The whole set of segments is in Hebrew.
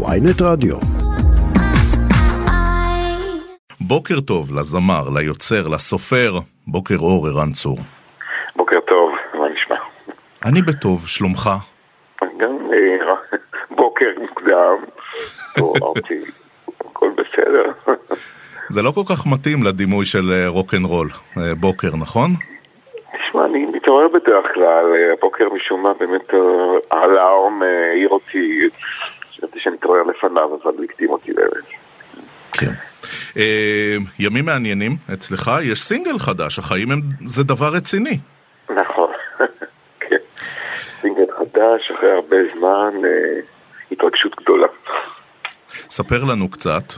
ויינט רדיו. בוקר טוב לזמר, ליוצר, לסופר, בוקר אור, ערן צור. בוקר טוב, מה נשמע? אני בטוב, שלומך? גם אה, בוקר מוקדם, התעוררתי, הכל בסדר. זה לא כל כך מתאים לדימוי של אה, רוקנרול, אה, בוקר, נכון? תשמע, אני מתעורר בדרך כלל, הבוקר משום מה באמת האלארם אה, העיר אותי, חשבתי שאני מתעורר לפניו, אבל הקדים אותי באמת. כן. אה, ימים מעניינים אצלך, יש סינגל חדש, החיים הם, זה דבר רציני. נכון, כן. סינגל חדש, אחרי הרבה זמן, אה, התרגשות גדולה. ספר לנו קצת.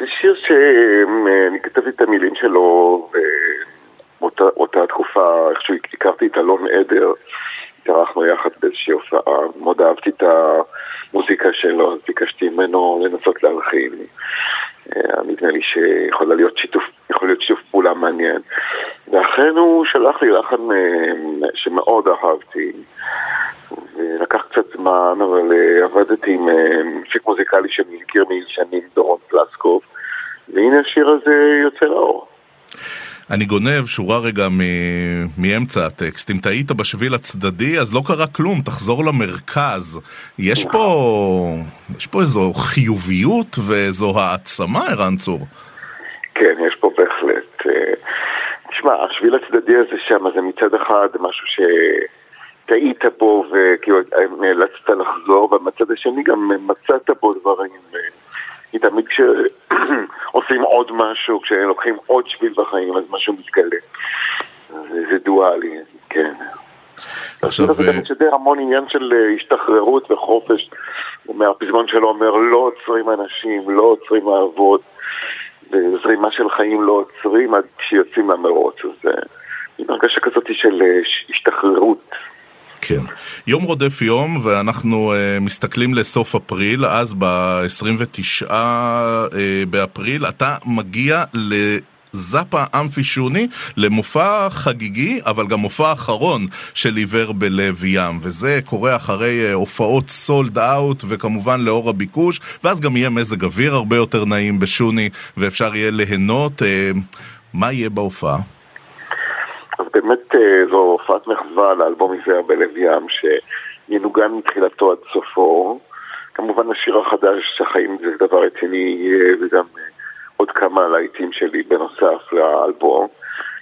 זה שיר שאני כתבתי את המילים שלו באותה תקופה, איכשהו הכרתי את אלון עדר, התארחנו יחד באיזושהי הופעה, מאוד אהבתי את המוזיקה שלו, אז ביקשתי ממנו לנסות להלחין. אה, נדמה לי שיכול להיות שיתוף, יכול להיות שיתוף פעולה מעניין. ואכן הוא שלח לי לחן אה, שמאוד אהבתי. ולקח קצת זמן, אבל uh, עבדתי עם מפיק מוזיקלי שאני מכיר משנים, דורון פלסקוב, והנה השיר הזה יוצא לאור. אני גונב שורה רגע מ- מאמצע הטקסט. אם טעית בשביל הצדדי, אז לא קרה כלום, תחזור למרכז. יש פה, יש פה איזו חיוביות ואיזו העצמה, ערן צור. כן, יש פה בהחלט. תשמע, השביל הצדדי הזה שם, זה מצד אחד משהו ש... טעית בו וכאילו נאלצת לחזור, והמצד השני גם מצאת בו דברים. כי תמיד כשעושים עוד משהו, כשלוקחים עוד שביל בחיים, אז משהו מתגלה. זה, זה דואלי, כן. עכשיו... זה גם משדר המון עניין של השתחררות וחופש. מהפזמון שלו אומר, לא עוצרים אנשים, לא עוצרים אהבות, וזרימה של חיים לא עוצרים עד שיוצאים מהמרוץ. אז עם הרגשה כזאת של השתחררות. כן. יום רודף יום, ואנחנו uh, מסתכלים לסוף אפריל, אז ב-29 uh, באפריל, אתה מגיע לזאפה אמפי שוני, למופע חגיגי, אבל גם מופע אחרון של עיוור בלב ים, וזה קורה אחרי uh, הופעות סולד אאוט, וכמובן לאור הביקוש, ואז גם יהיה מזג אוויר הרבה יותר נעים בשוני, ואפשר יהיה ליהנות. מה יהיה בהופעה? באמת זו הופעת מחווה לאלבום עיוור בלב ים שינוגן מתחילתו עד סופו. כמובן השיר החדש, החיים זה דבר רציני, וגם עוד כמה להיטים שלי בנוסף לאלבום.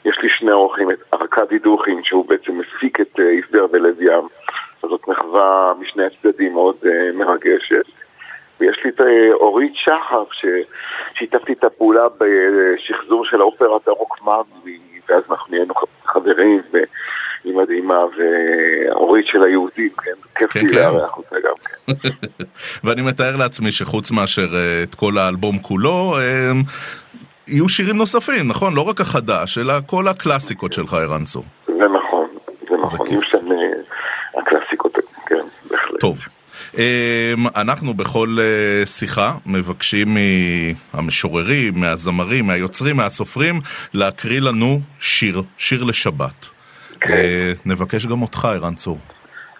יש לי שני אורחים, את ארכדי דוכין, שהוא בעצם מפיק את עיוור בלב ים. זאת מחווה משני הצדדים מאוד מרגשת. ויש לי את אורית שחף, ששיתפתי את הפעולה בשחזור של האופרת הרוק מדהימה, ואורית של היהודים, כן? כיף לי לארח אותה גם כן. ואני מתאר לעצמי שחוץ מאשר את כל האלבום כולו, יהיו שירים נוספים, נכון? לא רק החדש, אלא כל הקלאסיקות שלך, ערן צור. זה נכון, זה נכון. יהיו שם הקלאסיקות, כן, בהחלט. טוב. אנחנו בכל שיחה מבקשים מהמשוררים, מהזמרים, מהיוצרים, מהסופרים, להקריא לנו שיר, שיר לשבת. כן. נבקש גם אותך, ערן צור.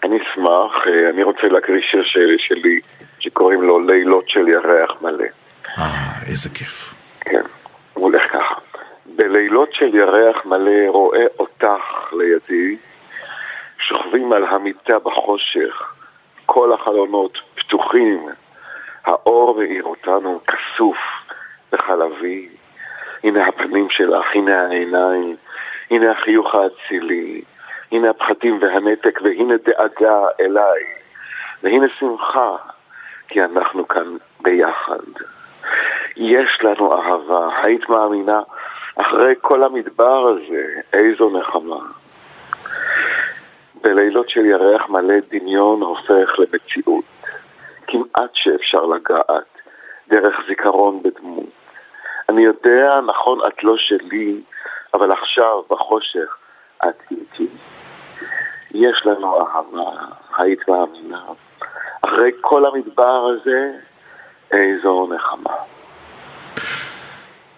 אני אשמח, אני רוצה להקריא שיר שלי, שלי שקוראים לו לילות של ירח מלא. אה, איזה כיף. כן, הוא הולך ככה. בלילות של ירח מלא רואה אותך לידי, שוכבים על המיטה בחושך. כל החלונות פתוחים, האור מאיר אותנו כסוף וחלבי. הנה הפנים שלך, הנה העיניים, הנה החיוך האצילי, הנה הפחדים והנתק, והנה דאגה אליי, והנה שמחה, כי אנחנו כאן ביחד. יש לנו אהבה, היית מאמינה, אחרי כל המדבר הזה, איזו נחמה. בלילות של ירח מלא דמיון הופך למציאות. כמעט שאפשר לגעת, דרך זיכרון בדמות. אני יודע, נכון, את לא שלי, אבל עכשיו, בחושך, את איתי. יש לנו אהבה, היית מאמינה. אחרי כל המדבר הזה, איזו נחמה.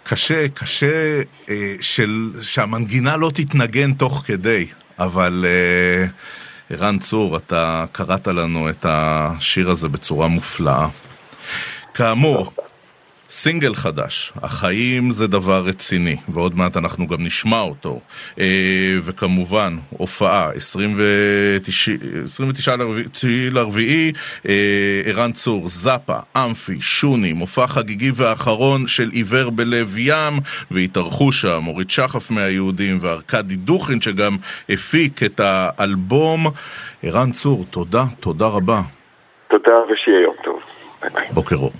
קשה, קשה אה, של, שהמנגינה לא תתנגן תוך כדי. אבל uh, ערן צור, אתה קראת לנו את השיר הזה בצורה מופלאה. כאמור, סינגל חדש, החיים זה דבר רציני, ועוד מעט אנחנו גם נשמע אותו. אה, וכמובן, הופעה, 29 לרביעי, אה, ערן צור, זאפה, אמפי, שוני, מופע חגיגי ואחרון של עיוור בלב ים, והתארחו שם אורית שחף מהיהודים וארכדי דוכין שגם הפיק את האלבום. ערן צור, תודה, תודה רבה. תודה ושיהיה יום טוב. בוקר אור.